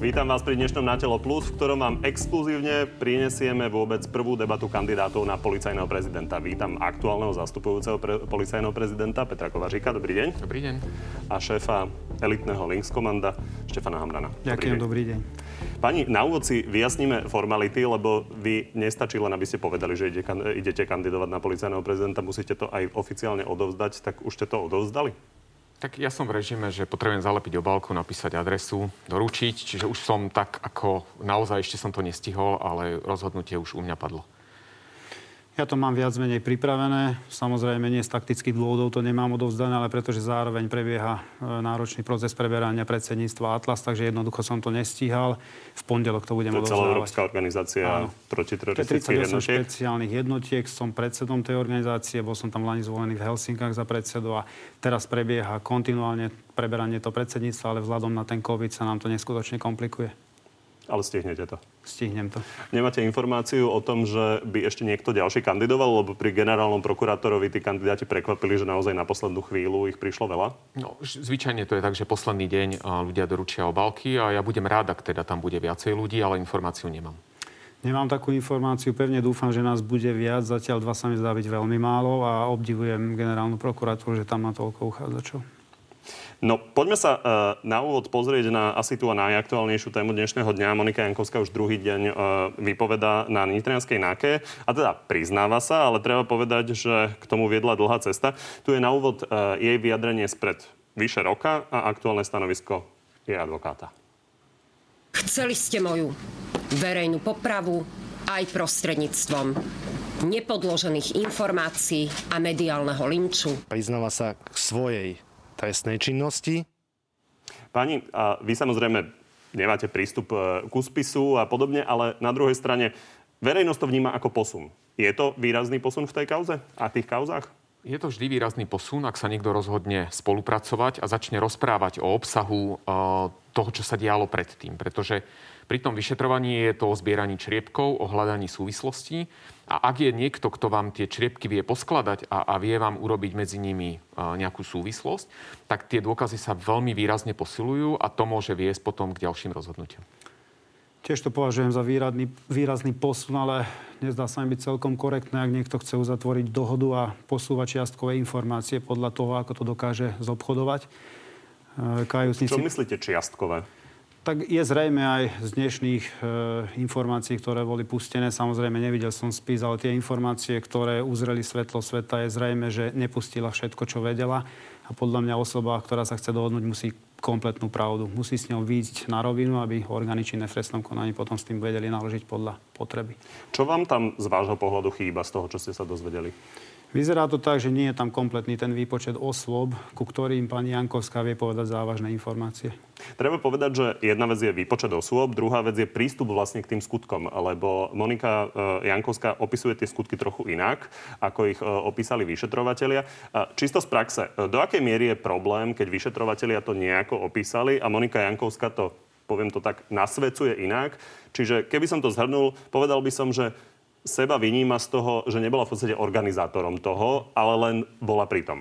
Vítam vás pri dnešnom Na telo plus, v ktorom vám exkluzívne prinesieme vôbec prvú debatu kandidátov na policajného prezidenta. Vítam aktuálneho zastupujúceho pre, policajného prezidenta Petra Kovaříka. Dobrý deň. Dobrý deň. A šéfa elitného Links komanda Štefana Hamrana. Ďakujem, dobrý deň. Pani, na úvod si vyjasníme formality, lebo vy nestačí len, aby ste povedali, že ide, idete kandidovať na policajného prezidenta, musíte to aj oficiálne odovzdať, tak už ste to odovzdali? Tak ja som v režime, že potrebujem zalepiť obálku, napísať adresu, doručiť, čiže už som tak ako naozaj ešte som to nestihol, ale rozhodnutie už u mňa padlo. Ja to mám viac menej pripravené. Samozrejme, nie z taktických dôvodov to nemám odovzdané, ale pretože zároveň prebieha e, náročný proces preberania predsedníctva Atlas, takže jednoducho som to nestíhal. V pondelok to budem odovzdávať. To je celoeurópska organizácia protiteroristických jednotiek. špeciálnych jednotiek. Som predsedom tej organizácie, bol som tam lani zvolený v Helsinkách za predsedu a teraz prebieha kontinuálne preberanie to predsedníctva, ale vzhľadom na ten COVID sa nám to neskutočne komplikuje. Ale stihnete to. Stihnem to. Nemáte informáciu o tom, že by ešte niekto ďalší kandidoval, lebo pri generálnom prokurátorovi tí kandidáti prekvapili, že naozaj na poslednú chvíľu ich prišlo veľa? No, zvyčajne to je tak, že posledný deň ľudia doručia obalky a ja budem rád, ak teda tam bude viacej ľudí, ale informáciu nemám. Nemám takú informáciu, pevne dúfam, že nás bude viac. Zatiaľ dva sa mi zdá byť veľmi málo a obdivujem generálnu prokuratúru, že tam má toľko uchádzačov. No, poďme sa uh, na úvod pozrieť na asi tú najaktuálnejšiu tému dnešného dňa. Monika Jankovská už druhý deň uh, vypoveda na Nitrianskej náke a teda priznáva sa, ale treba povedať, že k tomu viedla dlhá cesta. Tu je na úvod uh, jej vyjadrenie spred vyše roka a aktuálne stanovisko jej advokáta. Chceli ste moju verejnú popravu aj prostredníctvom nepodložených informácií a mediálneho linču. Priznáva sa k svojej trestnej činnosti. Pani, a vy samozrejme nemáte prístup e, k spisu a podobne, ale na druhej strane verejnosť to vníma ako posun. Je to výrazný posun v tej kauze a tých kauzách? Je to vždy výrazný posun, ak sa niekto rozhodne spolupracovať a začne rozprávať o obsahu e, toho, čo sa dialo predtým. Pretože pri tom vyšetrovaní je to o zbieraní čriepkov, o hľadaní súvislostí. A ak je niekto, kto vám tie čriepky vie poskladať a, a vie vám urobiť medzi nimi nejakú súvislosť, tak tie dôkazy sa veľmi výrazne posilujú a to môže viesť potom k ďalším rozhodnutiam. Tiež to považujem za výrazný, výrazný posun, ale nezdá sa mi byť celkom korektné, ak niekto chce uzatvoriť dohodu a posúvať čiastkové informácie podľa toho, ako to dokáže zobchodovať. Kajúcnici... Čo myslíte čiastkové? Tak je zrejme aj z dnešných e, informácií, ktoré boli pustené, samozrejme nevidel som spis, ale tie informácie, ktoré uzreli svetlo sveta, je zrejme, že nepustila všetko, čo vedela. A podľa mňa osoba, ktorá sa chce dohodnúť, musí kompletnú pravdu. Musí s ňou výjsť na rovinu, aby orgány činné v trestnom konaní potom s tým vedeli naložiť podľa potreby. Čo vám tam z vášho pohľadu chýba z toho, čo ste sa dozvedeli? Vyzerá to tak, že nie je tam kompletný ten výpočet osôb, ku ktorým pani Jankovská vie povedať závažné informácie. Treba povedať, že jedna vec je výpočet osôb, druhá vec je prístup vlastne k tým skutkom, lebo Monika e, Jankovská opisuje tie skutky trochu inak, ako ich e, opísali vyšetrovatelia. Čisto z praxe, e, do akej miery je problém, keď vyšetrovatelia to nejako opísali a Monika Jankovská to poviem to tak, nasvedcuje inak. Čiže keby som to zhrnul, povedal by som, že seba vyníma z toho, že nebola v podstate organizátorom toho, ale len bola pri tom.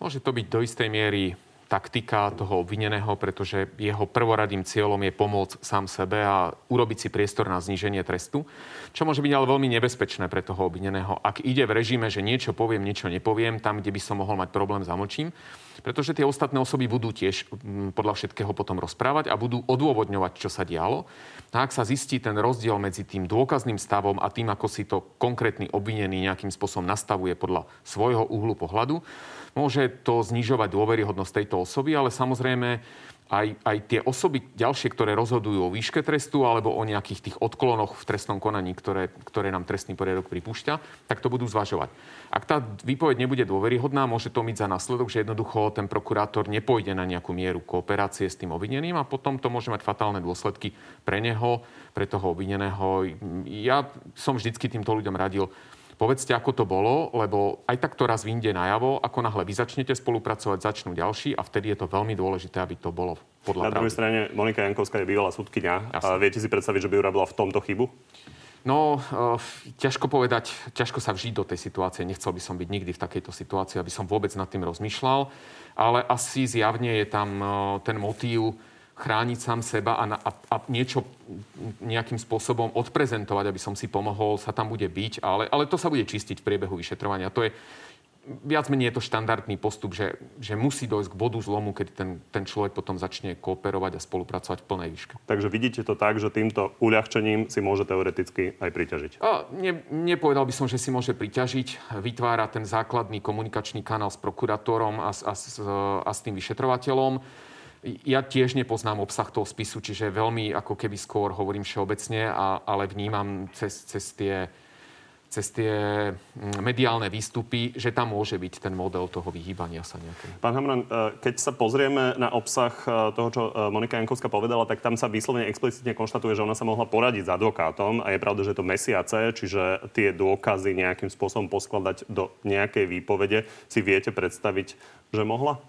Môže to byť do istej miery taktika toho obvineného, pretože jeho prvoradým cieľom je pomôcť sám sebe a urobiť si priestor na zníženie trestu, čo môže byť ale veľmi nebezpečné pre toho obvineného. Ak ide v režime, že niečo poviem, niečo nepoviem, tam, kde by som mohol mať problém, zamlčím, pretože tie ostatné osoby budú tiež mm, podľa všetkého potom rozprávať a budú odôvodňovať, čo sa dialo. A ak sa zistí ten rozdiel medzi tým dôkazným stavom a tým, ako si to konkrétny obvinený nejakým spôsobom nastavuje podľa svojho uhlu pohľadu, Môže to znižovať dôveryhodnosť tejto osoby, ale samozrejme aj, aj tie osoby ďalšie, ktoré rozhodujú o výške trestu alebo o nejakých tých odklonoch v trestnom konaní, ktoré, ktoré nám trestný poriadok pripúšťa, tak to budú zvažovať. Ak tá výpoveď nebude dôveryhodná, môže to mať za následok, že jednoducho ten prokurátor nepôjde na nejakú mieru kooperácie s tým obvineným a potom to môže mať fatálne dôsledky pre neho, pre toho obvineného. Ja som vždycky týmto ľuďom radil, Povedzte, ako to bolo, lebo aj tak to raz vyjde najavo, ako náhle vy začnete spolupracovať, začnú ďalší a vtedy je to veľmi dôležité, aby to bolo podľa Na druhej strane Monika Jankovská je bývalá súdkynia. A viete si predstaviť, že by urobila v tomto chybu? No, uh, ťažko povedať, ťažko sa vžiť do tej situácie. Nechcel by som byť nikdy v takejto situácii, aby som vôbec nad tým rozmýšľal. Ale asi zjavne je tam uh, ten motív chrániť sám seba a, na, a, a niečo nejakým spôsobom odprezentovať, aby som si pomohol, sa tam bude byť, ale, ale to sa bude čistiť v priebehu vyšetrovania. To je, viac menej je to štandardný postup, že, že musí dojsť k bodu zlomu, keď ten, ten človek potom začne kooperovať a spolupracovať v plnej výške. Takže vidíte to tak, že týmto uľahčením si môže teoreticky aj priťažiť? A ne, nepovedal by som, že si môže priťažiť. Vytvára ten základný komunikačný kanál s prokurátorom a, a, a s tým vyšetrovateľom. Ja tiež nepoznám obsah toho spisu, čiže veľmi ako keby skôr hovorím všeobecne, a, ale vnímam cez, cez tie cez tie mm, mediálne výstupy, že tam môže byť ten model toho vyhýbania sa nejaké. Pán Hamran, e, keď sa pozrieme na obsah e, toho, čo e, Monika Jankovská povedala, tak tam sa vyslovene explicitne konštatuje, že ona sa mohla poradiť s advokátom a je pravda, že to mesiace, čiže tie dôkazy nejakým spôsobom poskladať do nejakej výpovede si viete predstaviť, že mohla?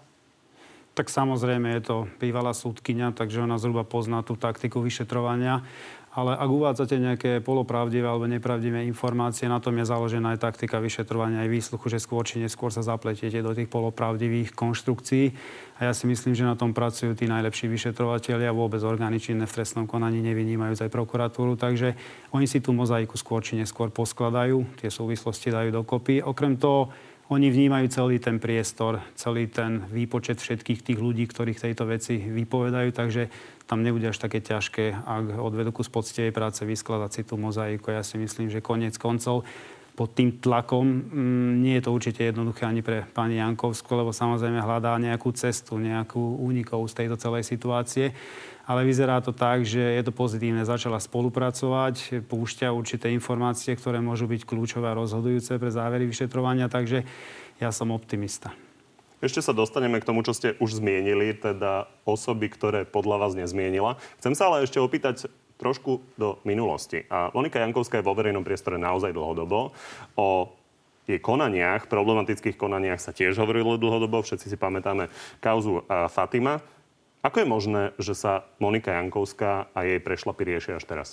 Tak samozrejme je to bývalá súdkynia, takže ona zhruba pozná tú taktiku vyšetrovania. Ale ak uvádzate nejaké polopravdivé alebo nepravdivé informácie, na tom je založená aj taktika vyšetrovania, aj výsluchu, že skôr či neskôr sa zapletiete do tých polopravdivých konštrukcií. A ja si myslím, že na tom pracujú tí najlepší vyšetrovateľia, vôbec orgány činné v trestnom konaní nevynímajú aj prokuratúru, takže oni si tú mozaiku skôr či neskôr poskladajú, tie súvislosti dajú dokopy. Okrem toho, oni vnímajú celý ten priestor, celý ten výpočet všetkých tých ľudí, ktorí v tejto veci vypovedajú, takže tam nebude až také ťažké, ak odvedú kus poctivej práce vyskladať si tú mozaiku. Ja si myslím, že koniec koncov pod tým tlakom mm, nie je to určite jednoduché ani pre pani Jankovskú, lebo samozrejme hľadá nejakú cestu, nejakú únikov z tejto celej situácie ale vyzerá to tak, že je to pozitívne. Začala spolupracovať, púšťa určité informácie, ktoré môžu byť kľúčové a rozhodujúce pre závery vyšetrovania, takže ja som optimista. Ešte sa dostaneme k tomu, čo ste už zmienili, teda osoby, ktoré podľa vás nezmienila. Chcem sa ale ešte opýtať trošku do minulosti. A Monika Jankovská je vo verejnom priestore naozaj dlhodobo. O jej konaniach, problematických konaniach sa tiež hovorilo dlhodobo. Všetci si pamätáme kauzu Fatima. Ako je možné, že sa Monika Jankovská a jej prešlapy riešia až teraz?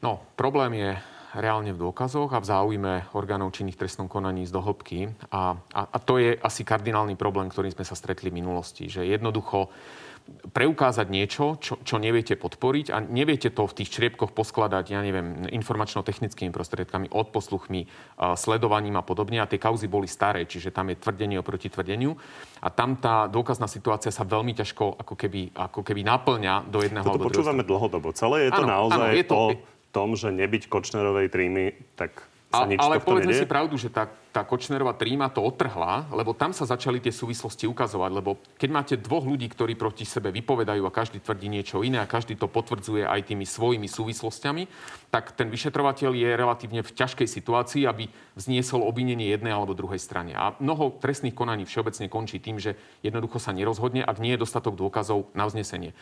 No, problém je reálne v dôkazoch a v záujme orgánov činných trestnom konaní z dohlbky. A, a, a to je asi kardinálny problém, ktorým sme sa stretli v minulosti. Že jednoducho preukázať niečo, čo, čo neviete podporiť a neviete to v tých čriepkoch poskladať, ja neviem, informačno-technickými prostriedkami, odposluchmi, sledovaním a podobne. A tie kauzy boli staré, čiže tam je tvrdenie oproti tvrdeniu. A tam tá dôkazná situácia sa veľmi ťažko ako keby, ako keby naplňa do jedného Toto počúvame dlhodobo. Celé je to ano, naozaj ano, je to... o tom, že nebyť Kočnerovej trímy, tak sa nič ale povedzme nedie? si pravdu, že tá, tá Kočnerová tríma to otrhla, lebo tam sa začali tie súvislosti ukazovať. Lebo keď máte dvoch ľudí, ktorí proti sebe vypovedajú a každý tvrdí niečo iné a každý to potvrdzuje aj tými svojimi súvislostiami, tak ten vyšetrovateľ je relatívne v ťažkej situácii, aby vzniesol obvinenie jednej alebo druhej strane. A mnoho trestných konaní všeobecne končí tým, že jednoducho sa nerozhodne, ak nie je dostatok dôkazov na vznesenie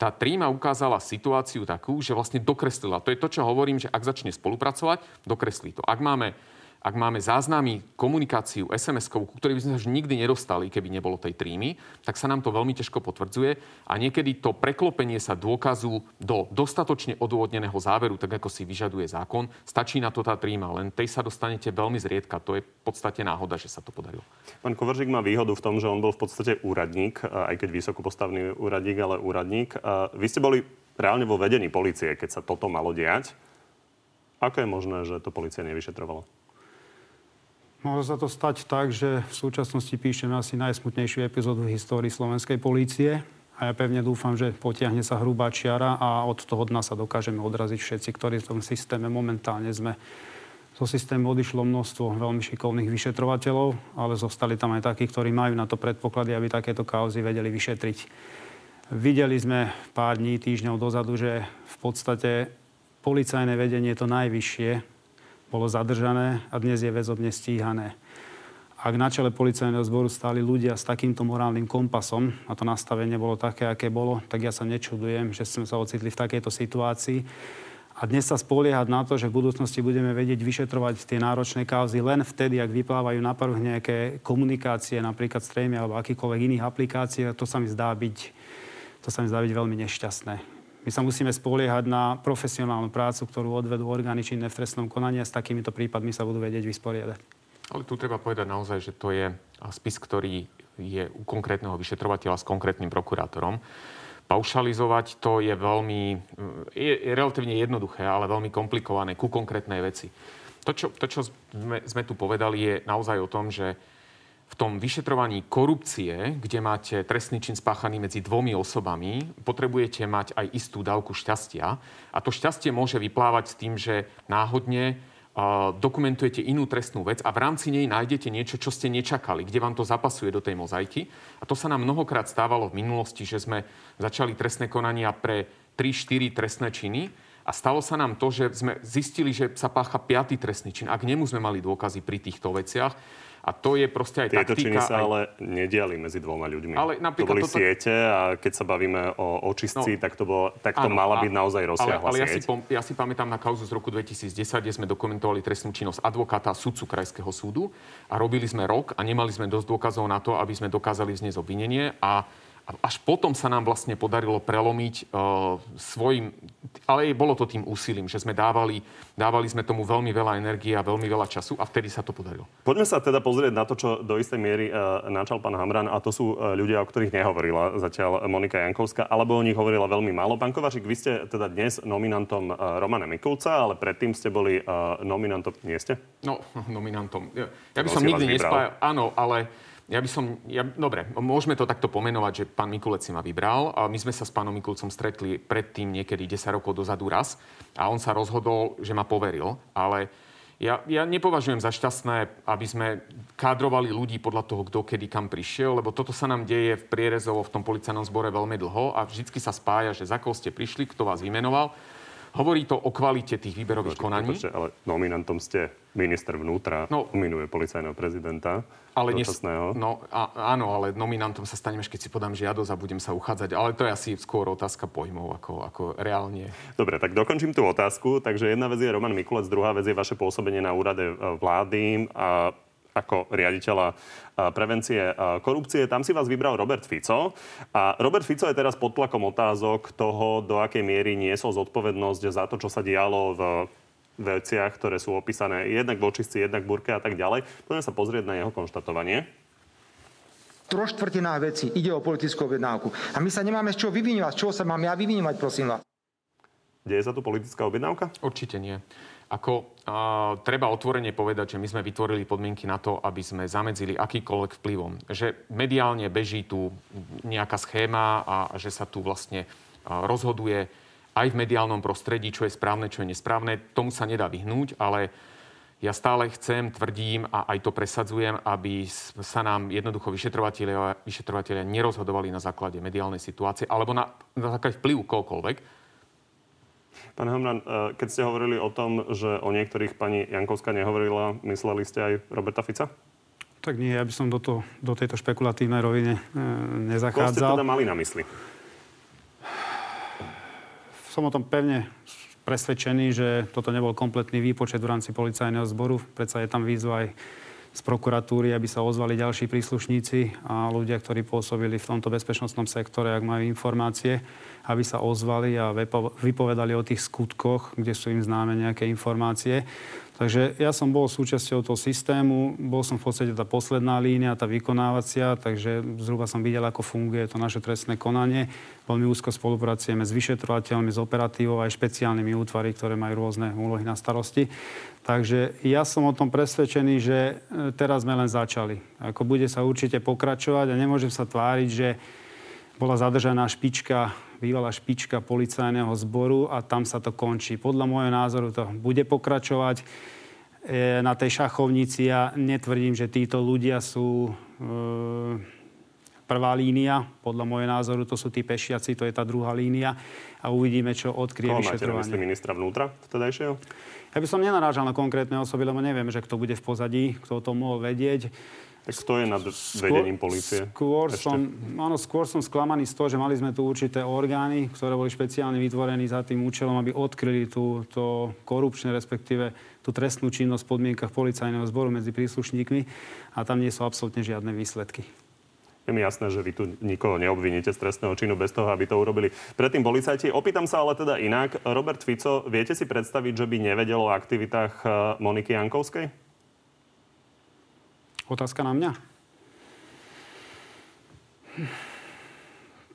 tá tríma ukázala situáciu takú, že vlastne dokreslila. To je to, čo hovorím, že ak začne spolupracovať, dokreslí to. Ak máme ak máme záznamy, komunikáciu SMS-kovú, ku ktorej by sme sa už nikdy nedostali, keby nebolo tej trímy, tak sa nám to veľmi ťažko potvrdzuje a niekedy to preklopenie sa dôkazu do dostatočne odôvodneného záveru, tak ako si vyžaduje zákon, stačí na to tá tríma, len tej sa dostanete veľmi zriedka. To je v podstate náhoda, že sa to podarilo. Pán Kovaržík má výhodu v tom, že on bol v podstate úradník, aj keď vysoko postavný úradník, ale úradník. Vy ste boli reálne vo vedení policie, keď sa toto malo diať. Ako je možné, že to policia nevyšetrovala? Mohlo sa to stať tak, že v súčasnosti píšeme asi najsmutnejšiu epizódu v histórii slovenskej polície. A ja pevne dúfam, že potiahne sa hrubá čiara a od toho dna sa dokážeme odraziť všetci, ktorí v tom systéme momentálne sme. Zo systému odišlo množstvo veľmi šikovných vyšetrovateľov, ale zostali tam aj takí, ktorí majú na to predpoklady, aby takéto kauzy vedeli vyšetriť. Videli sme pár dní, týždňov dozadu, že v podstate policajné vedenie je to najvyššie, bolo zadržané a dnes je väzobne stíhané. Ak na čele policajného zboru stáli ľudia s takýmto morálnym kompasom a to nastavenie bolo také, aké bolo, tak ja sa nečudujem, že sme sa ocitli v takejto situácii. A dnes sa spoliehať na to, že v budúcnosti budeme vedieť vyšetrovať tie náročné kauzy len vtedy, ak vyplávajú na prvých nejaké komunikácie, napríklad streamy alebo akýkoľvek iných aplikácií, to sa mi zdá byť, to sa mi zdá byť veľmi nešťastné. My sa musíme spoliehať na profesionálnu prácu, ktorú odvedú orgány činné v trestnom konaní a s takýmito prípadmi sa budú vedieť vysporiadať. Ale tu treba povedať naozaj, že to je spis, ktorý je u konkrétneho vyšetrovateľa s konkrétnym prokurátorom. paušalizovať to je veľmi, je, je relatívne jednoduché, ale veľmi komplikované ku konkrétnej veci. To, čo, to, čo sme, sme tu povedali, je naozaj o tom, že v tom vyšetrovaní korupcie, kde máte trestný čin spáchaný medzi dvomi osobami, potrebujete mať aj istú dávku šťastia. A to šťastie môže vyplávať s tým, že náhodne dokumentujete inú trestnú vec a v rámci nej nájdete niečo, čo ste nečakali, kde vám to zapasuje do tej mozaiky. A to sa nám mnohokrát stávalo v minulosti, že sme začali trestné konania pre 3-4 trestné činy a stalo sa nám to, že sme zistili, že sa pácha piatý trestný čin. A k nemu sme mali dôkazy pri týchto veciach. A to je proste aj Tieto taktika. činy sa aj... ale nediali medzi dvoma ľuďmi. Ale to boli toto- siete a keď sa bavíme o očistci, No. tak to, bolo, tak to Áno, mala a- byť naozaj ale, rozsiahla ale ja, si pom, ja si pamätám na kauzu z roku 2010, kde sme dokumentovali trestnú činnosť advokáta sudcu Krajského súdu a robili sme rok a nemali sme dosť dôkazov na to, aby sme dokázali vzniesť obvinenie a a až potom sa nám vlastne podarilo prelomiť uh, svojim, ale bolo to tým úsilím, že sme dávali, dávali sme tomu veľmi veľa energie a veľmi veľa času a vtedy sa to podarilo. Poďme sa teda pozrieť na to, čo do istej miery uh, načal pán Hamran, a to sú uh, ľudia, o ktorých nehovorila zatiaľ Monika Jankovská, alebo o nich hovorila veľmi málo. Pán Kovačík, vy ste teda dnes nominantom uh, Romana Mikulca, ale predtým ste boli uh, nominantom, nie ste? No, nominantom. Ja, ja by som nikdy nespájal. Áno, ale ja by som... Ja, dobre, môžeme to takto pomenovať, že pán Mikulec si ma vybral. A my sme sa s pánom Mikulcom stretli predtým niekedy 10 rokov dozadu raz. A on sa rozhodol, že ma poveril. Ale ja, ja nepovažujem za šťastné, aby sme kádrovali ľudí podľa toho, kto kedy kam prišiel, lebo toto sa nám deje v prierezovo v tom policajnom zbore veľmi dlho a vždycky sa spája, že za koho ste prišli, kto vás vymenoval. Hovorí to o kvalite tých výberových konaní. Ale nominantom ste minister vnútra, No. nominuje policajného prezidenta Ale nes- no, a, áno, ale nominantom sa staneme, keď si podám žiadosť a budem sa uchádzať. Ale to je asi skôr otázka pojmov, ako, ako reálne. Dobre, tak dokončím tú otázku. Takže jedna vec je Roman Mikulec, druhá vec je vaše pôsobenie na úrade e, vlády a ako riaditeľa e, prevencie e, korupcie. Tam si vás vybral Robert Fico. A Robert Fico je teraz pod tlakom otázok toho, do akej miery niesol zodpovednosť za to, čo sa dialo v veciach, ktoré sú opísané jednak v očistci, jednak v burke a tak ďalej. Poďme sa pozrieť na jeho konštatovanie. troštvrtinách veci ide o politickú objednávku. A my sa nemáme z čoho vyvinovať. Z čoho sa mám ja vyvinovať, prosím vás? Deje sa tu politická objednávka? Určite nie. Ako a, treba otvorene povedať, že my sme vytvorili podmienky na to, aby sme zamedzili akýkoľvek vplyvom. Že mediálne beží tu nejaká schéma a, a že sa tu vlastne a, rozhoduje aj v mediálnom prostredí, čo je správne, čo je nesprávne. Tomu sa nedá vyhnúť, ale ja stále chcem, tvrdím a aj to presadzujem, aby sa nám jednoducho vyšetrovateľia, vyšetrovateľia nerozhodovali na základe mediálnej situácie alebo na, na základe vplyvu kohokoľvek, Pán Hamran, eh, keď ste hovorili o tom, že o niektorých pani Jankovská nehovorila, mysleli ste aj Roberta Fica? Tak nie, ja by som do, to, do tejto špekulatívnej rovine e, Koho ste nezachádzal. teda mali na mysli? Som o tom pevne presvedčený, že toto nebol kompletný výpočet v rámci policajného zboru. Predsa je tam výzva aj z prokuratúry, aby sa ozvali ďalší príslušníci a ľudia, ktorí pôsobili v tomto bezpečnostnom sektore, ak majú informácie, aby sa ozvali a vypo- vypovedali o tých skutkoch, kde sú im známe nejaké informácie. Takže ja som bol súčasťou toho systému, bol som v podstate tá posledná línia, tá vykonávacia, takže zhruba som videl, ako funguje to naše trestné konanie. Veľmi úzko spolupracujeme s vyšetrovateľmi, s operatívou aj špeciálnymi útvary, ktoré majú rôzne úlohy na starosti. Takže ja som o tom presvedčený, že e, teraz sme len začali. Ako bude sa určite pokračovať a nemôžem sa tváriť, že bola zadržaná špička, bývalá špička policajného zboru a tam sa to končí. Podľa môjho názoru to bude pokračovať e, na tej šachovnici. Ja netvrdím, že títo ľudia sú e, prvá línia. Podľa môjho názoru to sú tí pešiaci, to je tá druhá línia. A uvidíme, čo odkrie Koho máte vyšetrovanie. ministra vnútra vtedajšieho? Ja by som nenarážal na konkrétne osoby, lebo neviem, že kto bude v pozadí, kto to mohol vedieť. Tak kto je nad vedením policie? Skôr Ešte? som, áno, skôr som sklamaný z toho, že mali sme tu určité orgány, ktoré boli špeciálne vytvorení za tým účelom, aby odkryli tú, to korupčné, respektíve tú trestnú činnosť v podmienkach policajného zboru medzi príslušníkmi a tam nie sú absolútne žiadne výsledky. Je mi jasné, že vy tu nikoho neobviníte z trestného činu bez toho, aby to urobili predtým policajti. Opýtam sa ale teda inak. Robert Fico, viete si predstaviť, že by nevedel o aktivitách eh, Moniky Jankovskej? Otázka na mňa?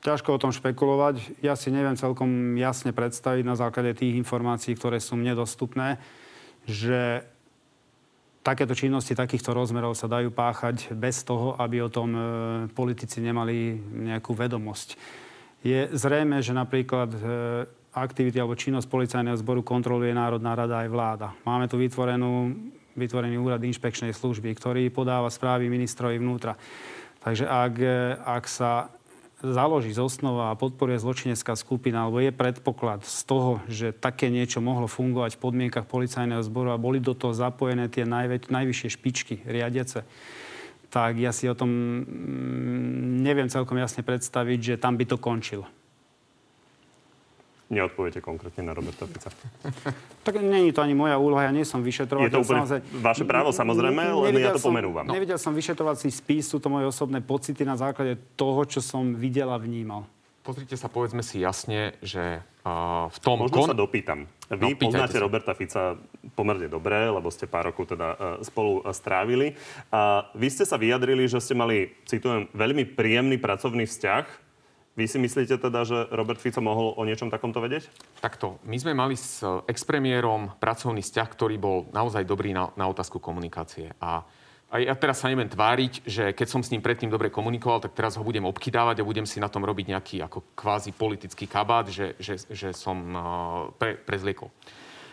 ťažko o tom špekulovať. Ja si neviem celkom jasne predstaviť na základe tých informácií, ktoré sú mne dostupné, že takéto činnosti takýchto rozmerov sa dajú páchať bez toho, aby o tom e, politici nemali nejakú vedomosť. Je zrejme, že napríklad e, aktivity alebo činnosť policajného zboru kontroluje Národná rada aj vláda. Máme tu vytvorenú, vytvorený úrad inšpekčnej služby, ktorý podáva správy ministrovi vnútra. Takže ak, e, ak sa založí z osnova a podporuje zločinecká skupina, alebo je predpoklad z toho, že také niečo mohlo fungovať v podmienkach policajného zboru a boli do toho zapojené tie najväč- najvyššie špičky riadiace, tak ja si o tom mm, neviem celkom jasne predstaviť, že tam by to končilo. Neodpoviete konkrétne na Roberta Fica. Tak je to ani moja úloha, ja nie som vyšetrovateľ. Je to úplne vaše právo, samozrejme, len ja to som, pomenúvam. No. Nevidel som vyšetrovací spis, sú to moje osobné pocity na základe toho, čo som videl a vnímal. Pozrite sa, povedzme si jasne, že uh, v tom... Možno kon... sa dopýtam. Vy no, poznáte sa. Roberta Fica pomerne dobre, lebo ste pár rokov teda uh, spolu uh, strávili. A vy ste sa vyjadrili, že ste mali, citujem, veľmi príjemný pracovný vzťah vy si myslíte teda, že Robert Fico mohol o niečom takomto vedieť? Takto. My sme mali s expremiérom pracovný vzťah, ktorý bol naozaj dobrý na, na otázku komunikácie. A a ja teraz sa neviem tváriť, že keď som s ním predtým dobre komunikoval, tak teraz ho budem obkydávať a budem si na tom robiť nejaký ako kvázi politický kabát, že, že, že som uh, pre, prezliekol.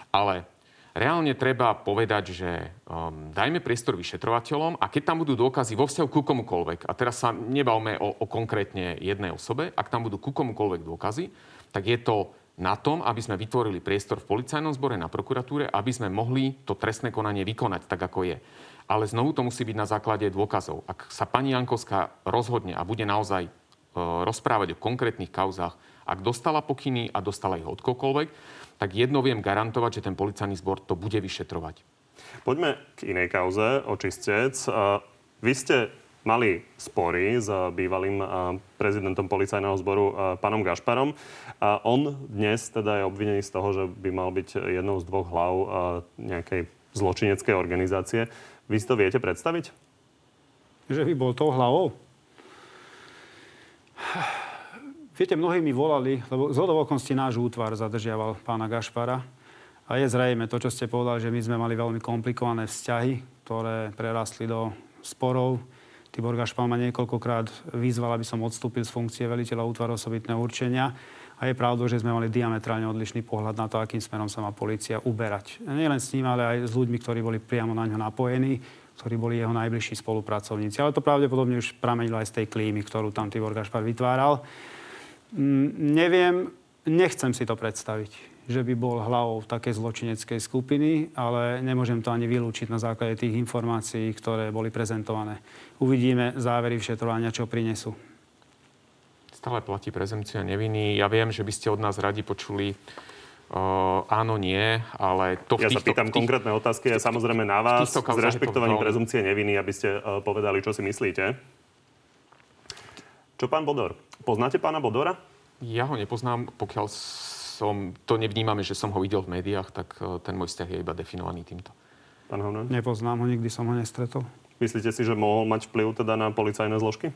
Ale reálne treba povedať, že um, dajme priestor vyšetrovateľom a keď tam budú dôkazy vo vzťahu ku komukoľvek, a teraz sa nebavme o, o konkrétne jednej osobe, ak tam budú ku komukoľvek dôkazy, tak je to na tom, aby sme vytvorili priestor v policajnom zbore na prokuratúre, aby sme mohli to trestné konanie vykonať tak, ako je. Ale znovu to musí byť na základe dôkazov. Ak sa pani Jankovská rozhodne a bude naozaj e, rozprávať o konkrétnych kauzách, ak dostala pokyny a dostala ich od koľkoľvek, tak jedno viem garantovať, že ten policajný zbor to bude vyšetrovať. Poďme k inej kauze, očistec. Vy ste mali spory s bývalým prezidentom policajného zboru pánom Gašparom. A on dnes teda je obvinený z toho, že by mal byť jednou z dvoch hlav nejakej zločineckej organizácie. Vy si to viete predstaviť? Že by bol tou hlavou? Viete, mnohí mi volali, lebo z okolností náš útvar zadržiaval pána Gašpara. A je zrejme to, čo ste povedali, že my sme mali veľmi komplikované vzťahy, ktoré prerastli do sporov. Tibor Gašpar ma niekoľkokrát vyzval, aby som odstúpil z funkcie veliteľa útvaru osobitného určenia. A je pravdou, že sme mali diametrálne odlišný pohľad na to, akým smerom sa má policia uberať. Nielen s ním, ale aj s ľuďmi, ktorí boli priamo na ňo napojení, ktorí boli jeho najbližší spolupracovníci. Ale to pravdepodobne už pramenilo aj z tej klímy, ktorú tam Tibor Gašpar vytváral. Neviem, nechcem si to predstaviť, že by bol hlavou takej zločineckej skupiny, ale nemôžem to ani vylúčiť na základe tých informácií, ktoré boli prezentované. Uvidíme závery vyšetrovania, čo prinesú. Stále platí prezumcia neviny. Ja viem, že by ste od nás radi počuli Uh, áno, nie, ale to v týchto... Ja sa pýtam tých, konkrétne otázky a samozrejme na vás s rešpektovaním veľmi... prezumcie neviny, aby ste uh, povedali, čo si myslíte. Čo pán Bodor? Poznáte pána Bodora? Ja ho nepoznám, pokiaľ som, to nevnímame, že som ho videl v médiách, tak e, ten môj vzťah je iba definovaný týmto. Pán Hovnan? Nepoznám ho, nikdy som ho nestretol. Myslíte si, že mohol mať vplyv teda na policajné zložky?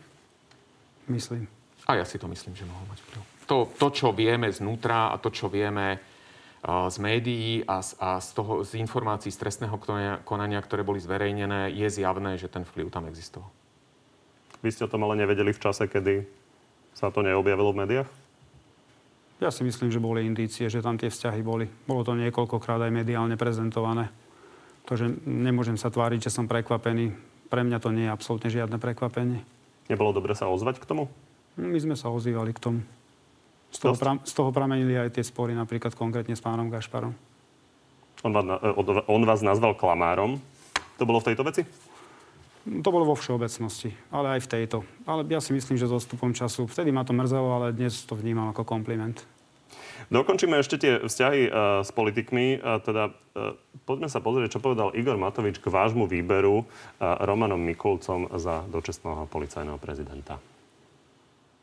Myslím. A ja si to myslím, že mohol mať vplyv. To, to čo vieme znútra a to, čo vieme uh, z médií a, z, a z, toho, z informácií z trestného konania, ktoré boli zverejnené, je zjavné, že ten vplyv tam existoval. Vy ste o tom ale nevedeli v čase, kedy sa to neobjavilo v médiách? Ja si myslím, že boli indície, že tam tie vzťahy boli. Bolo to niekoľkokrát aj mediálne prezentované. Takže nemôžem sa tváriť, že som prekvapený. Pre mňa to nie je absolútne žiadne prekvapenie. Nebolo dobre sa ozvať k tomu? My sme sa ozývali k tomu. Z toho, pra, z toho pramenili aj tie spory, napríklad konkrétne s pánom Gašparom. On vás, on vás nazval klamárom. To bolo v tejto veci? To bolo vo všeobecnosti, ale aj v tejto. Ale ja si myslím, že so stupom času, vtedy ma to mrzelo, ale dnes to vnímam ako kompliment. Dokončíme ešte tie vzťahy uh, s politikmi. Uh, teda uh, poďme sa pozrieť, čo povedal Igor Matovič k vášmu výberu uh, Romanom Mikulcom za dočestného policajného prezidenta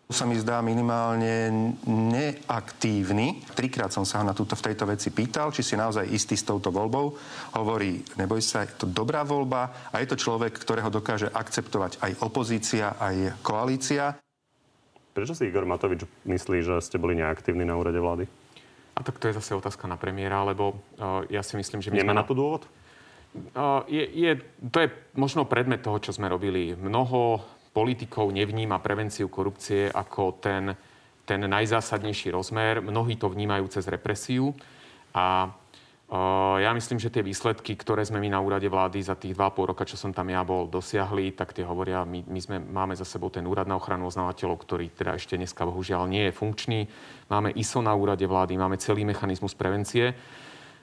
sa mi zdá minimálne neaktívny. Trikrát som sa ho na túto, v tejto veci pýtal, či si naozaj istý s touto voľbou. Hovorí, neboj sa, je to dobrá voľba a je to človek, ktorého dokáže akceptovať aj opozícia, aj koalícia. Prečo si Igor Matovič myslí, že ste boli neaktívni na úrade vlády? A tak to je zase otázka na premiéra, lebo uh, ja si myslím, že my Nemá sme... na to dôvod? Uh, je, je, to je možno predmet toho, čo sme robili. Mnoho politikov nevníma prevenciu korupcie ako ten, ten najzásadnejší rozmer. Mnohí to vnímajú cez represiu. A ja myslím, že tie výsledky, ktoré sme my na úrade vlády za tých 2,5 roka, čo som tam ja bol, dosiahli, tak tie hovoria, my, my sme, máme za sebou ten úrad na ochranu oznamovateľov, ktorý teda ešte dneska bohužiaľ nie je funkčný. Máme ISO na úrade vlády, máme celý mechanizmus prevencie.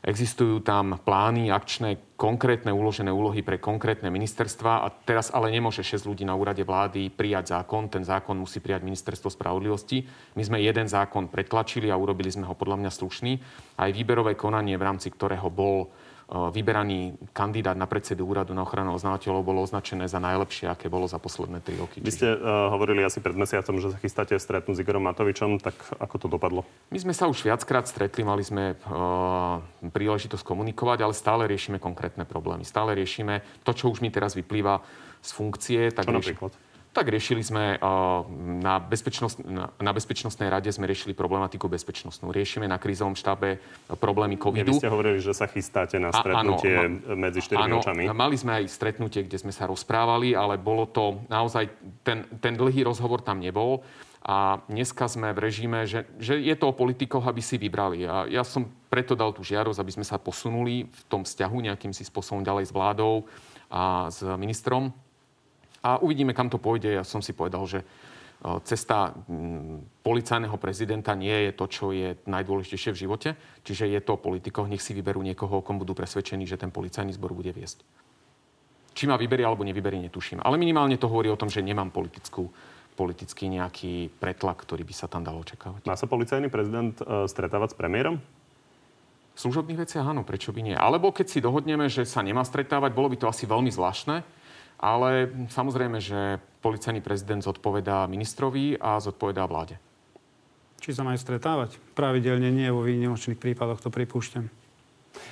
Existujú tam plány, akčné, konkrétne uložené úlohy pre konkrétne ministerstva a teraz ale nemôže 6 ľudí na úrade vlády prijať zákon. Ten zákon musí prijať ministerstvo spravodlivosti. My sme jeden zákon pretlačili a urobili sme ho podľa mňa slušný. Aj výberové konanie, v rámci ktorého bol vyberaný kandidát na predsedu úradu na ochranu oznamovateľov bolo označené za najlepšie, aké bolo za posledné tri roky. Vy ste uh, hovorili asi pred mesiacom, že sa chystáte stretnúť s Igorom Matovičom, tak ako to dopadlo? My sme sa už viackrát stretli, mali sme uh, príležitosť komunikovať, ale stále riešime konkrétne problémy. Stále riešime to, čo už mi teraz vyplýva z funkcie. Tak čo rieš... napríklad? Tak riešili sme na, bezpečnosť, na Bezpečnostnej rade sme riešili problematiku bezpečnostnú. Riešime na krízovom štábe problémy covidu. Vy ste hovorili, že sa chystáte na stretnutie a, áno, medzi štyrmi očami. Mali sme aj stretnutie, kde sme sa rozprávali, ale bolo to naozaj, ten, ten dlhý rozhovor tam nebol. A dneska sme v režime, že, že je to o politikoch, aby si vybrali. A ja som preto dal tú žiarosť, aby sme sa posunuli v tom vzťahu nejakým si spôsobom ďalej s vládou a s ministrom a uvidíme, kam to pôjde. Ja som si povedal, že e, cesta policajného prezidenta nie je to, čo je najdôležitejšie v živote. Čiže je to o politikoch, nech si vyberú niekoho, kom budú presvedčení, že ten policajný zbor bude viesť. Či ma vyberie alebo nevyberie, netuším. Ale minimálne to hovorí o tom, že nemám politickú, politický nejaký pretlak, ktorý by sa tam dalo očakávať. Má sa policajný prezident uh, stretávať s premiérom? V služobných veciach áno, prečo by nie? Alebo keď si dohodneme, že sa nemá stretávať, bolo by to asi veľmi zvláštne ale samozrejme, že policajný prezident zodpovedá ministrovi a zodpovedá vláde. Či sa majú stretávať? Pravidelne nie, vo výnimočných prípadoch to pripúšťam.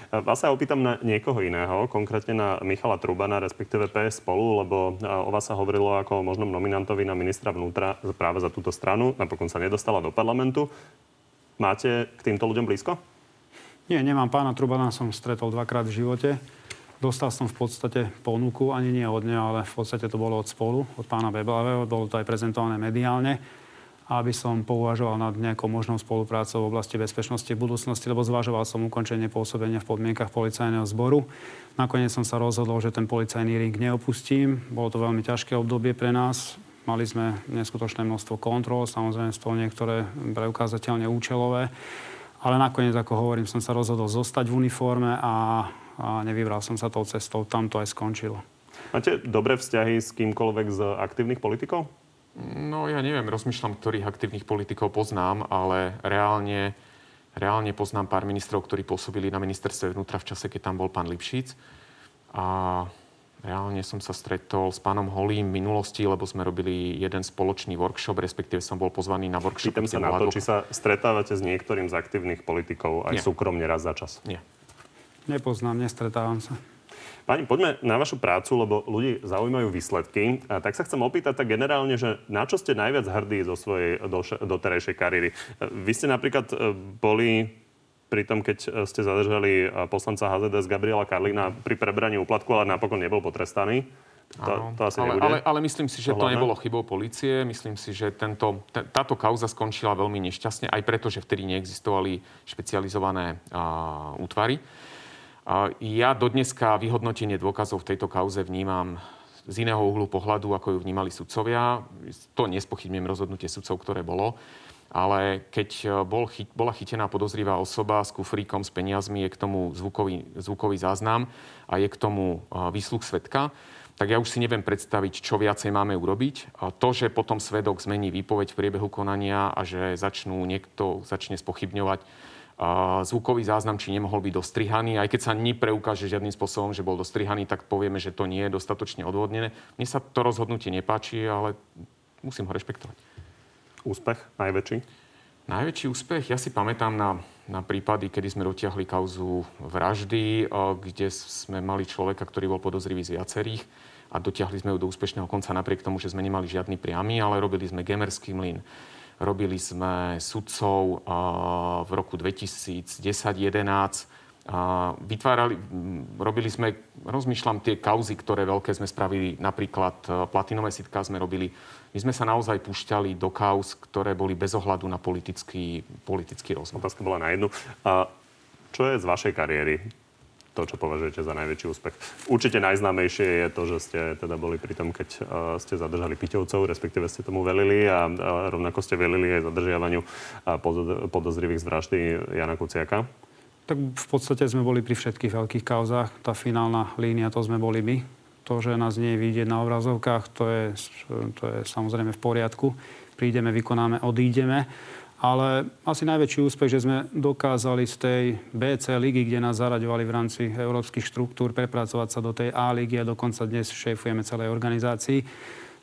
Vás sa opýtam na niekoho iného, konkrétne na Michala Trubana, respektíve PS spolu, lebo o vás sa hovorilo ako o možnom nominantovi na ministra vnútra práve za túto stranu. Napokon sa nedostala do parlamentu. Máte k týmto ľuďom blízko? Nie, nemám pána Trubana, som stretol dvakrát v živote. Dostal som v podstate ponuku, ani nie od neho, ale v podstate to bolo od spolu, od pána Beblavého, bolo to aj prezentované mediálne, aby som pouvažoval nad nejakou možnou spoluprácou v oblasti bezpečnosti v budúcnosti, lebo zvažoval som ukončenie pôsobenia v podmienkach policajného zboru. Nakoniec som sa rozhodol, že ten policajný ring neopustím. Bolo to veľmi ťažké obdobie pre nás. Mali sme neskutočné množstvo kontrol, samozrejme z niektoré preukázateľne účelové. Ale nakoniec, ako hovorím, som sa rozhodol zostať v uniforme a a nevybral som sa tou cestou. Tam to aj skončilo. Máte dobré vzťahy s kýmkoľvek z aktívnych politikov? No ja neviem, rozmýšľam, ktorých aktívnych politikov poznám, ale reálne, reálne poznám pár ministrov, ktorí pôsobili na ministerstve vnútra v čase, keď tam bol pán Lipšic. A reálne som sa stretol s pánom Holím v minulosti, lebo sme robili jeden spoločný workshop, respektíve som bol pozvaný na workshop. Pýtam sa na to, či sa stretávate s niektorým z aktívnych politikov aj Nie. súkromne raz za čas. Nie. Nepoznám, nestretávam sa. Pani, poďme na vašu prácu, lebo ľudí zaujímajú výsledky. A tak sa chcem opýtať tak generálne, že na čo ste najviac hrdí zo svojej doterajšej kariéry? Vy ste napríklad e, boli pri tom, keď ste zadržali e, poslanca HZDS Gabriela Karlina pri prebraní úplatku, ale napokon nebol potrestaný. To, to asi ale, ale, ale myslím si, že to, to nebolo chybou policie. Myslím si, že tento, t- táto kauza skončila veľmi nešťastne, aj preto, že vtedy neexistovali špecializované uh, útvary. Ja dodneska vyhodnotenie dôkazov v tejto kauze vnímam z iného uhlu pohľadu, ako ju vnímali sudcovia. To nespochybňujem rozhodnutie sudcov, ktoré bolo. Ale keď bol, bola chytená podozrivá osoba s kufríkom, s peniazmi, je k tomu zvukový, zvukový záznam a je k tomu výsluch svetka, tak ja už si neviem predstaviť, čo viacej máme urobiť. A to, že potom svedok zmení výpoveď v priebehu konania a že začnú niekto začne spochybňovať zvukový záznam, či nemohol byť dostrihaný. Aj keď sa nepreukáže žiadnym spôsobom, že bol dostrihaný, tak povieme, že to nie je dostatočne odvodnené. Mne sa to rozhodnutie nepáči, ale musím ho rešpektovať. Úspech najväčší? Najväčší úspech? Ja si pamätám na, na prípady, kedy sme dotiahli kauzu vraždy, kde sme mali človeka, ktorý bol podozrivý z viacerých a dotiahli sme ju do úspešného konca napriek tomu, že sme nemali žiadny priamy, ale robili sme Gemerský mlyn, robili sme sudcov v roku 2010-2011, vytvárali, robili sme, rozmýšľam, tie kauzy, ktoré veľké sme spravili, napríklad platinové sitka sme robili. My sme sa naozaj púšťali do kauz, ktoré boli bez ohľadu na politický, politický rozmer. Otázka bola na jednu. A čo je z vašej kariéry to, čo považujete za najväčší úspech. Určite najznámejšie je to, že ste teda boli pri tom, keď uh, ste zadržali Piťovcov, respektíve ste tomu velili a rovnako ste velili aj zadržiavaniu podozrivých z vraždy Jana Kuciaka. Tak v podstate sme boli pri všetkých veľkých kauzách. Tá finálna línia, to sme boli my. To, že nás nie je vidieť na obrazovkách, to je, to je samozrejme v poriadku. Prídeme, vykonáme, odídeme. Ale asi najväčší úspech, že sme dokázali z tej BC ligy, kde nás zaraďovali v rámci európskych štruktúr, prepracovať sa do tej A ligy a dokonca dnes šéfujeme celej organizácii.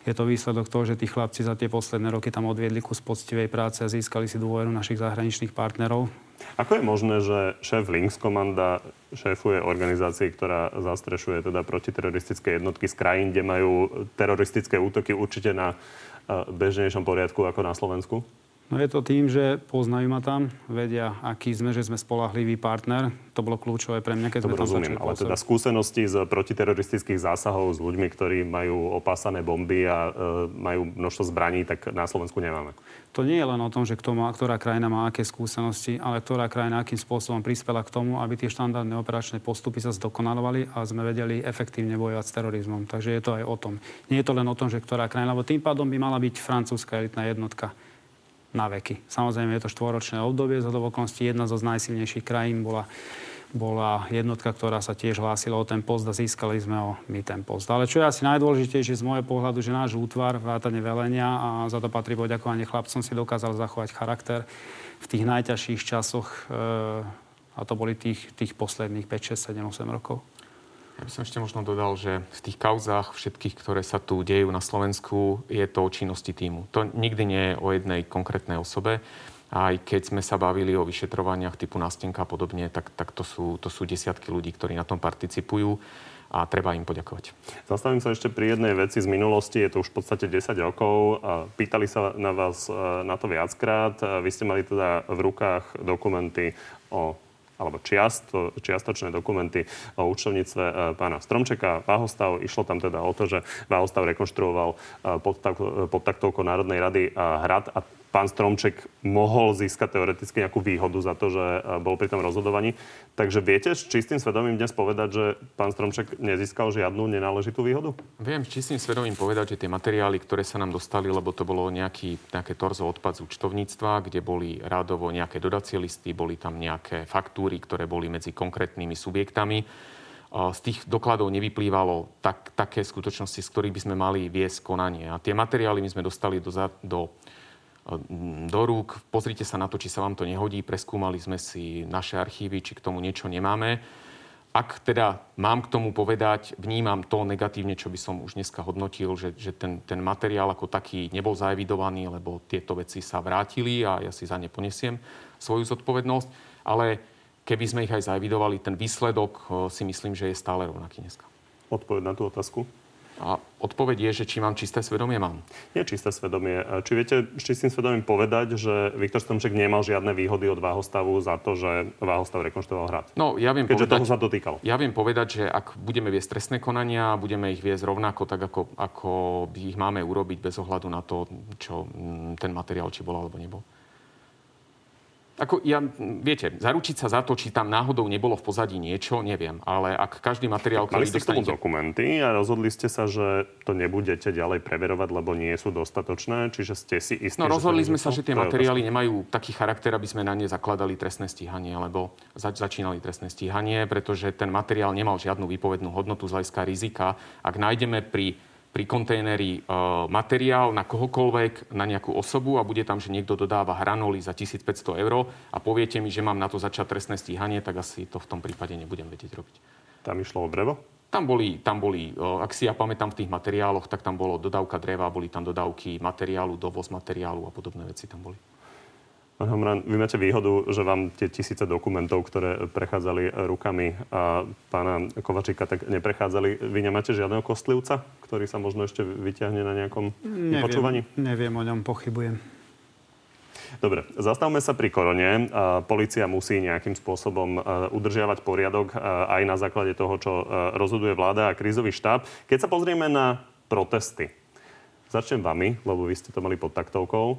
Je to výsledok toho, že tí chlapci za tie posledné roky tam odviedli kus poctivej práce a získali si dôveru našich zahraničných partnerov. Ako je možné, že šéf Links komanda šéfuje organizácii, ktorá zastrešuje teda protiteroristické jednotky z krajín, kde majú teroristické útoky určite na eh, bežnejšom poriadku ako na Slovensku? No je to tým, že poznajú ma tam, vedia, aký sme, že sme spolahlivý partner. To bolo kľúčové pre mňa, keď to sme tam rozumiem, ale teda skúsenosti z protiteroristických zásahov s ľuďmi, ktorí majú opásané bomby a e, majú množstvo zbraní, tak na Slovensku nemáme. To nie je len o tom, že kto má, ktorá krajina má aké skúsenosti, ale ktorá krajina akým spôsobom prispela k tomu, aby tie štandardné operačné postupy sa zdokonalovali a sme vedeli efektívne bojovať s terorizmom. Takže je to aj o tom. Nie je to len o tom, že ktorá krajina, lebo tým pádom by mala byť francúzska elitná jednotka na veky. Samozrejme je to štvoročné obdobie, z jedna zo z najsilnejších krajín bola bola jednotka, ktorá sa tiež hlásila o ten post a získali sme ho my ten post. Ale čo je asi najdôležitejšie z môjho pohľadu, že náš útvar, vrátane velenia a za to patrí poďakovanie chlapcom, si dokázal zachovať charakter v tých najťažších časoch e, a to boli tých, tých posledných 5, 6, 7, 8 rokov. Ja by som ešte možno dodal, že v tých kauzách všetkých, ktoré sa tu dejú na Slovensku, je to o činnosti týmu. To nikdy nie je o jednej konkrétnej osobe. Aj keď sme sa bavili o vyšetrovaniach typu nástenka a podobne, tak, tak to, sú, to sú desiatky ľudí, ktorí na tom participujú a treba im poďakovať. Zastavím sa ešte pri jednej veci z minulosti, je to už v podstate 10 rokov. Pýtali sa na vás e, na to viackrát. Vy ste mali teda v rukách dokumenty o alebo čiasto, čiastočné dokumenty o účtovníctve e, pána Stromčeka. Váhostav, išlo tam teda o to, že Váhostav rekonštruoval e, pod, tak, pod taktovkou Národnej rady e, hrad a pán Stromček mohol získať teoreticky nejakú výhodu za to, že e, bol pri tom rozhodovaní. Takže viete s čistým svedomím dnes povedať, že pán Stromček nezískal žiadnu nenáležitú výhodu? Viem s čistým svedomím povedať, že tie materiály, ktoré sa nám dostali, lebo to bolo nejaký, nejaké torzo odpad z účtovníctva, kde boli rádovo nejaké dodacie listy, boli tam nejaké faktúry, ktoré boli medzi konkrétnymi subjektami. Z tých dokladov nevyplývalo tak, také skutočnosti, z ktorých by sme mali viesť konanie. A tie materiály my sme dostali do, do do rúk. Pozrite sa na to, či sa vám to nehodí. Preskúmali sme si naše archívy, či k tomu niečo nemáme. Ak teda mám k tomu povedať, vnímam to negatívne, čo by som už dneska hodnotil, že, že ten, ten materiál ako taký nebol zaevidovaný, lebo tieto veci sa vrátili a ja si za ne ponesiem svoju zodpovednosť. Ale keby sme ich aj zaevidovali, ten výsledok si myslím, že je stále rovnaký dneska. Odpoveď na tú otázku? A odpoveď je, že či mám čisté svedomie, mám. Nie čisté svedomie. Či viete s čistým svedomím povedať, že Viktor Stromček nemal žiadne výhody od Váhostavu za to, že Váhostav rekonštruoval hrad? No, ja viem Keďže povedať, toho sa to týkalo. Ja viem povedať, že ak budeme viesť trestné konania, budeme ich viesť rovnako tak, ako, ako ich máme urobiť bez ohľadu na to, čo mm, ten materiál či bol alebo nebol. Ako ja, viete, zaručiť sa za to, či tam náhodou nebolo v pozadí niečo, neviem. Ale ak každý materiál, ktorý Mali ste dostanete... dokumenty a rozhodli ste sa, že to nebudete ďalej preverovať, lebo nie sú dostatočné, čiže ste si istí, No rozhodli že sme sa, že tie materiály nemajú taký charakter, aby sme na ne zakladali trestné stíhanie, alebo zač- začínali trestné stíhanie, pretože ten materiál nemal žiadnu výpovednú hodnotu z hľadiska rizika. Ak nájdeme pri pri kontajneri e, materiál na kohokoľvek, na nejakú osobu a bude tam, že niekto dodáva hranoly za 1500 eur a poviete mi, že mám na to začať trestné stíhanie, tak asi to v tom prípade nebudem vedieť robiť. Tam išlo o drevo? Tam boli, tam boli, e, ak si ja pamätám v tých materiáloch, tak tam bolo dodávka dreva, boli tam dodávky materiálu, dovoz materiálu a podobné veci tam boli. Pán Homran, vy máte výhodu, že vám tie tisíce dokumentov, ktoré prechádzali rukami a pána Kovačíka, tak neprechádzali. Vy nemáte žiadneho kostlivca, ktorý sa možno ešte vyťahne na nejakom neviem, vypočúvaní? Neviem, o ňom pochybujem. Dobre, zastavme sa pri korone. Polícia musí nejakým spôsobom udržiavať poriadok aj na základe toho, čo rozhoduje vláda a krízový štáb. Keď sa pozrieme na protesty, začnem vami, lebo vy ste to mali pod taktovkou.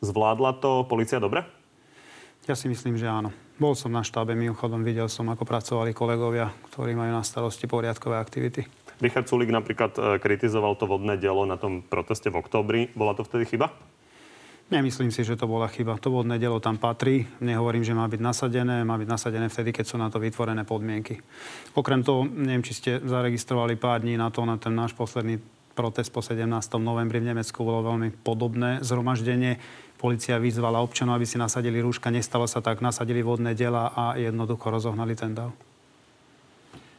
Zvládla to policia dobre? Ja si myslím, že áno. Bol som na štábe, mimochodom videl som, ako pracovali kolegovia, ktorí majú na starosti poriadkové aktivity. Richard Sulik napríklad e, kritizoval to vodné dielo na tom proteste v oktobri. Bola to vtedy chyba? Nemyslím si, že to bola chyba. To vodné dielo tam patrí. Nehovorím, že má byť nasadené. Má byť nasadené vtedy, keď sú na to vytvorené podmienky. Okrem toho, neviem, či ste zaregistrovali pár dní na to, na ten náš posledný protest po 17. novembri v Nemecku bolo veľmi podobné zhromaždenie Polícia vyzvala občanov, aby si nasadili rúška. Nestalo sa tak, nasadili vodné dela a jednoducho rozohnali ten dav.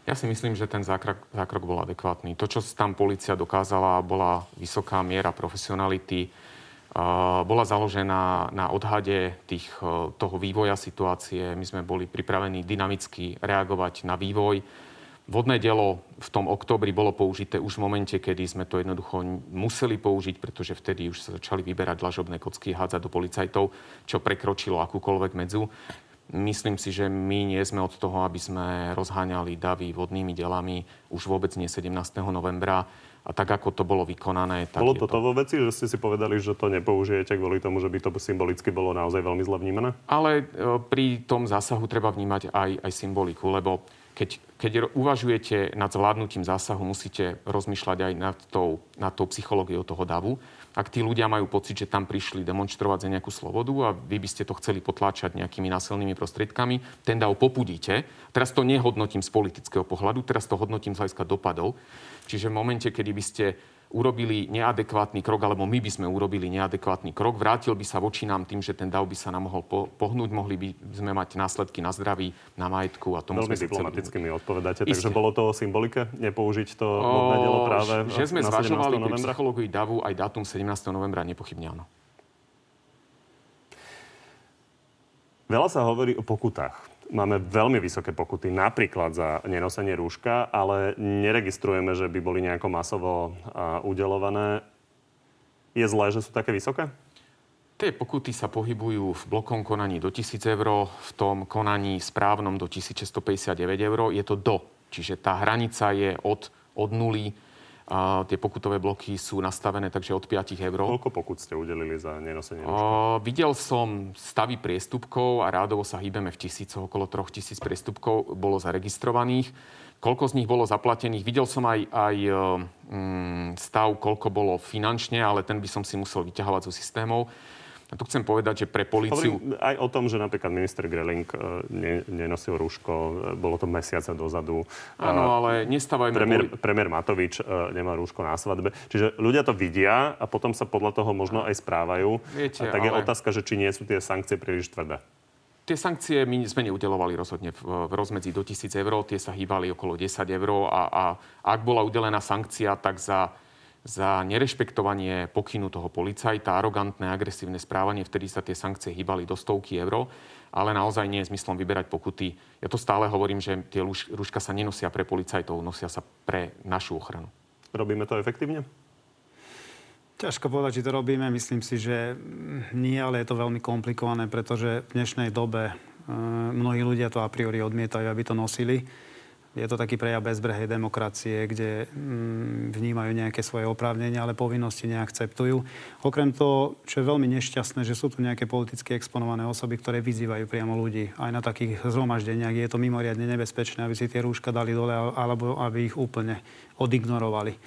Ja si myslím, že ten zákrok, zákrok bol adekvátny. To, čo tam policia dokázala, bola vysoká miera profesionality, bola založená na odhade tých, toho vývoja situácie. My sme boli pripravení dynamicky reagovať na vývoj. Vodné dielo v tom oktobri bolo použité už v momente, kedy sme to jednoducho museli použiť, pretože vtedy už sa začali vyberať lažobné kocky, hádzať do policajtov, čo prekročilo akúkoľvek medzu. Myslím si, že my nie sme od toho, aby sme rozháňali davy vodnými delami už vôbec nie 17. novembra. A tak, ako to bolo vykonané... Tak bolo to to vo veci, že ste si povedali, že to nepoužijete kvôli tomu, že by to symbolicky bolo naozaj veľmi zle vnímané? Ale e, pri tom zásahu treba vnímať aj, aj symboliku, lebo keď, keď uvažujete nad zvládnutím zásahu, musíte rozmýšľať aj nad tou, nad tou psychológiou toho davu. Ak tí ľudia majú pocit, že tam prišli demonstrovať za nejakú slobodu a vy by ste to chceli potláčať nejakými násilnými prostriedkami, ten dav popudíte. Teraz to nehodnotím z politického pohľadu, teraz to hodnotím z hľadiska dopadov. Čiže v momente, kedy by ste urobili neadekvátny krok, alebo my by sme urobili neadekvátny krok, vrátil by sa voči nám tým, že ten dav by sa nám mohol po- pohnúť, mohli by sme mať následky na zdraví, na majetku a tomu Veľmi diplomaticky mi odpovedáte, Isté. takže bolo to o symbolike, nepoužiť to vodné dielo práve Že sme zvažovali pri psychológii davu aj dátum 17. novembra, nepochybne áno. Veľa sa hovorí o pokutách máme veľmi vysoké pokuty, napríklad za nenosenie rúška, ale neregistrujeme, že by boli nejako masovo udelované. Je zlé, že sú také vysoké? Tie pokuty sa pohybujú v blokom konaní do 1000 eur, v tom konaní správnom do 1659 eur. Je to do, čiže tá hranica je od, od nuly a tie pokutové bloky sú nastavené takže od 5 eur. Koľko pokut ste udelili za nenosenie rúška? Videl som stavy priestupkov a rádovo sa hýbeme v tisícoch, okolo troch tisíc priestupkov bolo zaregistrovaných. Koľko z nich bolo zaplatených? Videl som aj, aj mm, stav, koľko bolo finančne, ale ten by som si musel vyťahovať zo systémov. A tu chcem povedať, že pre policiu... Hovorím aj o tom, že napríklad minister Greling e, ne, nenosil rúško, e, bolo to mesiace dozadu. Áno, ale nestávajme... Premiér, boli... premiér Matovič uh, nemá rúško na svadbe. Čiže ľudia to vidia a potom sa podľa toho možno aj správajú. Viete, a tak ale... je otázka, že či nie sú tie sankcie príliš tvrdé. Tie sankcie my sme neudelovali rozhodne v, v rozmedzi do 1000 eur, tie sa hýbali okolo 10 eur a, a ak bola udelená sankcia, tak za za nerešpektovanie pokynu toho policajta, arogantné, agresívne správanie, vtedy sa tie sankcie hýbali do stovky eur, ale naozaj nie je zmyslom vyberať pokuty. Ja to stále hovorím, že tie rúška sa nenosia pre policajtov, nosia sa pre našu ochranu. Robíme to efektívne? Ťažko povedať, či to robíme. Myslím si, že nie, ale je to veľmi komplikované, pretože v dnešnej dobe e, mnohí ľudia to a priori odmietajú, aby to nosili je to taký prejav bezbrehej demokracie, kde mm, vnímajú nejaké svoje oprávnenia, ale povinnosti neakceptujú. Okrem toho, čo je veľmi nešťastné, že sú tu nejaké politicky exponované osoby, ktoré vyzývajú priamo ľudí. Aj na takých zhromaždeniach je to mimoriadne nebezpečné, aby si tie rúška dali dole alebo aby ich úplne odignorovali.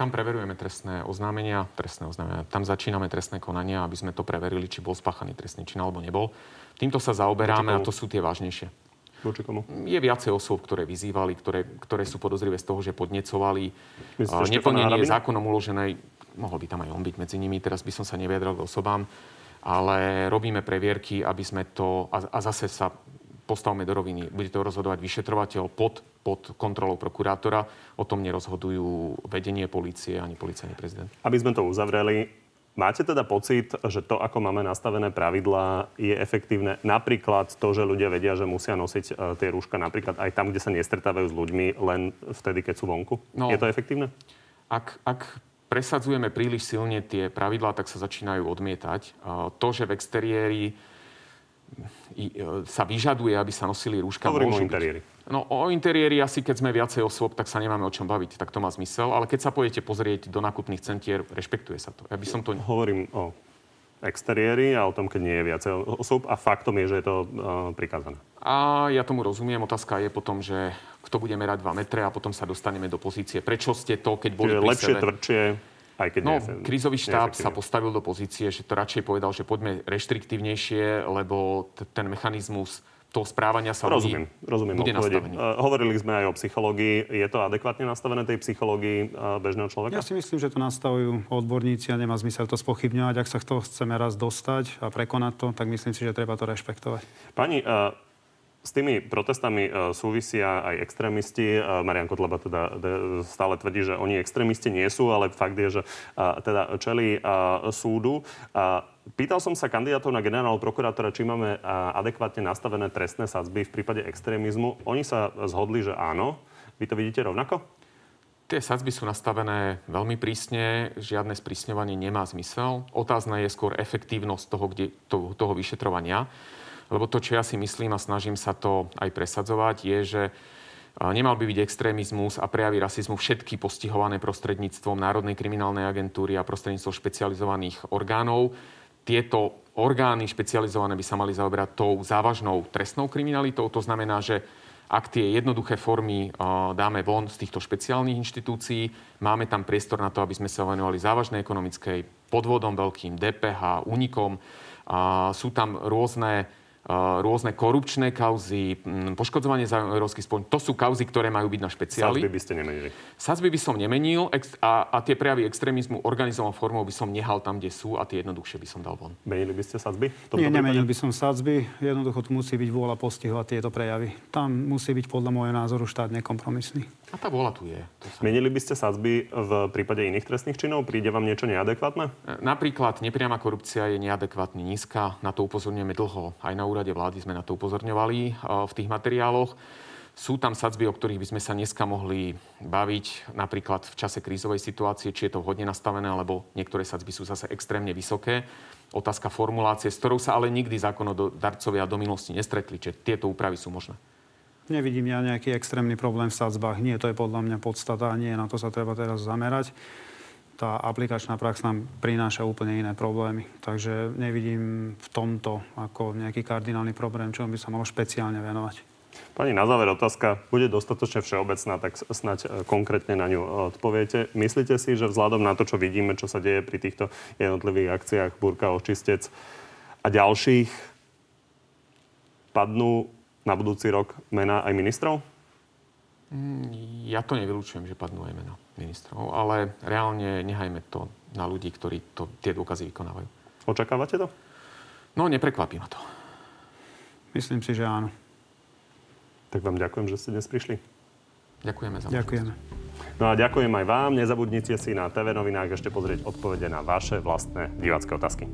Tam preverujeme trestné oznámenia, trestné oznámenia. Tam začíname trestné konania, aby sme to preverili, či bol spáchaný trestný čin alebo nebol. Týmto sa zaoberáme a to sú tie vážnejšie. Voči komu? Je viacej osôb, ktoré vyzývali, ktoré, ktoré sú podozrivé z toho, že podnecovali Myslíte, neplnenie zákonom uloženej. Mohol by tam aj on byť medzi nimi, teraz by som sa neviedral k osobám, ale robíme previerky, aby sme to... A, a zase sa postavme do roviny. Bude to rozhodovať vyšetrovateľ pod, pod kontrolou prokurátora. O tom nerozhodujú vedenie policie ani policajný prezident. Aby sme to uzavreli, máte teda pocit, že to, ako máme nastavené pravidlá, je efektívne? Napríklad to, že ľudia vedia, že musia nosiť uh, tie rúška napríklad aj tam, kde sa nestretávajú s ľuďmi, len vtedy, keď sú vonku? No. Je to efektívne? Ak, ak presadzujeme príliš silne tie pravidlá, tak sa začínajú odmietať. To, že v exteriéri sa vyžaduje, aby sa nosili rúška. Hovorím o interiéri. No o interiéri asi, keď sme viacej osôb, tak sa nemáme o čom baviť. Tak to má zmysel. Ale keď sa pôjdete pozrieť do nákupných centier, rešpektuje sa to. Ja by som to... Hovorím o exteriéri a o tom, keď nie je viacej osôb. A faktom je, že je to uh, prikázané. A ja tomu rozumiem. Otázka je potom, že kto bude merať 2 metre a potom sa dostaneme do pozície. Prečo ste to, keď boli Čiže pri lepšie, sebe... tvrdšie, aj keď No, nie, krízový štáb sa postavil do pozície, že to radšej povedal, že poďme reštriktívnejšie, lebo t- ten mechanizmus toho správania sa rozumiem, ľudí rozumiem bude odpovedi. nastavený. Uh, hovorili sme aj o psychológii. Je to adekvátne nastavené tej psychológii uh, bežného človeka? Ja si myslím, že to nastavujú odborníci a nemá zmysel to spochybňovať. Ak sa to chceme raz dostať a prekonať to, tak myslím si, že treba to rešpektovať. Pani, uh, s tými protestami uh, súvisia aj extrémisti. Uh, Marian Kotleba teda stále tvrdí, že oni extrémisti nie sú, ale fakt je, že uh, teda čeli súdu. Pýtal som sa kandidátov na generálneho prokurátora, či máme adekvátne nastavené trestné sadzby v prípade extrémizmu. Oni sa zhodli, že áno. Vy to vidíte rovnako? Tie sadzby sú nastavené veľmi prísne, žiadne sprísňovanie nemá zmysel. Otázna je skôr efektívnosť toho, kde, toho, toho vyšetrovania. Lebo to, čo ja si myslím a snažím sa to aj presadzovať, je, že nemal by byť extrémizmus a prejavy rasizmu všetky postihované prostredníctvom Národnej kriminálnej agentúry a prostredníctvom špecializovaných orgánov. Tieto orgány špecializované by sa mali zaoberať tou závažnou trestnou kriminalitou. To znamená, že ak tie jednoduché formy dáme von z týchto špeciálnych inštitúcií, máme tam priestor na to, aby sme sa venovali závažnej ekonomickej podvodom veľkým, DPH, únikom. Sú tam rôzne rôzne korupčné kauzy, poškodzovanie za spoločností. To sú kauzy, ktoré majú byť na špeciáli. Sazby by ste nemenili. Sazby by som nemenil a, a tie prejavy extrémizmu organizovanou formou by som nehal tam, kde sú a tie jednoduchšie by som dal von. Menili by ste sazby? Nie, nemenil by som sadzby. Jednoducho tu musí byť vôľa postihovať tieto prejavy. Tam musí byť podľa môjho názoru štát nekompromisný. A tá vôľa tu je. To sa... Menili by ste sadzby v prípade iných trestných činov? Príde vám niečo neadekvátne? Napríklad nepriama korupcia je neadekvátne nízka. Na to upozorňujeme dlho. Aj na úrade vlády sme na to upozorňovali eh, v tých materiáloch. Sú tam sadzby, o ktorých by sme sa dneska mohli baviť, napríklad v čase krízovej situácie, či je to vhodne nastavené, alebo niektoré sadzby sú zase extrémne vysoké. Otázka formulácie, s ktorou sa ale nikdy zákonodarcovia do minulosti nestretli, čiže tieto úpravy sú možné. Nevidím ja nejaký extrémny problém v sadzbách. Nie, to je podľa mňa podstata nie, na to sa treba teraz zamerať. Tá aplikačná prax nám prináša úplne iné problémy. Takže nevidím v tomto ako nejaký kardinálny problém, čo by sa malo špeciálne venovať. Pani, na záver otázka bude dostatočne všeobecná, tak snáď e, konkrétne na ňu e, odpoviete. Myslíte si, že vzhľadom na to, čo vidíme, čo sa deje pri týchto jednotlivých akciách Burka, Očistec a ďalších, padnú na budúci rok mená aj ministrov? Mm, ja to nevylučujem, že padnú aj mená ministrov, ale reálne nehajme to na ľudí, ktorí to, tie dôkazy vykonávajú. Očakávate to? No, neprekvapí ma to. Myslím si, že áno. Tak vám ďakujem, že ste dnes prišli. Ďakujeme za Ďakujeme. No a ďakujem aj vám. Nezabudnite si na TV novinách ešte pozrieť odpovede na vaše vlastné divácké otázky.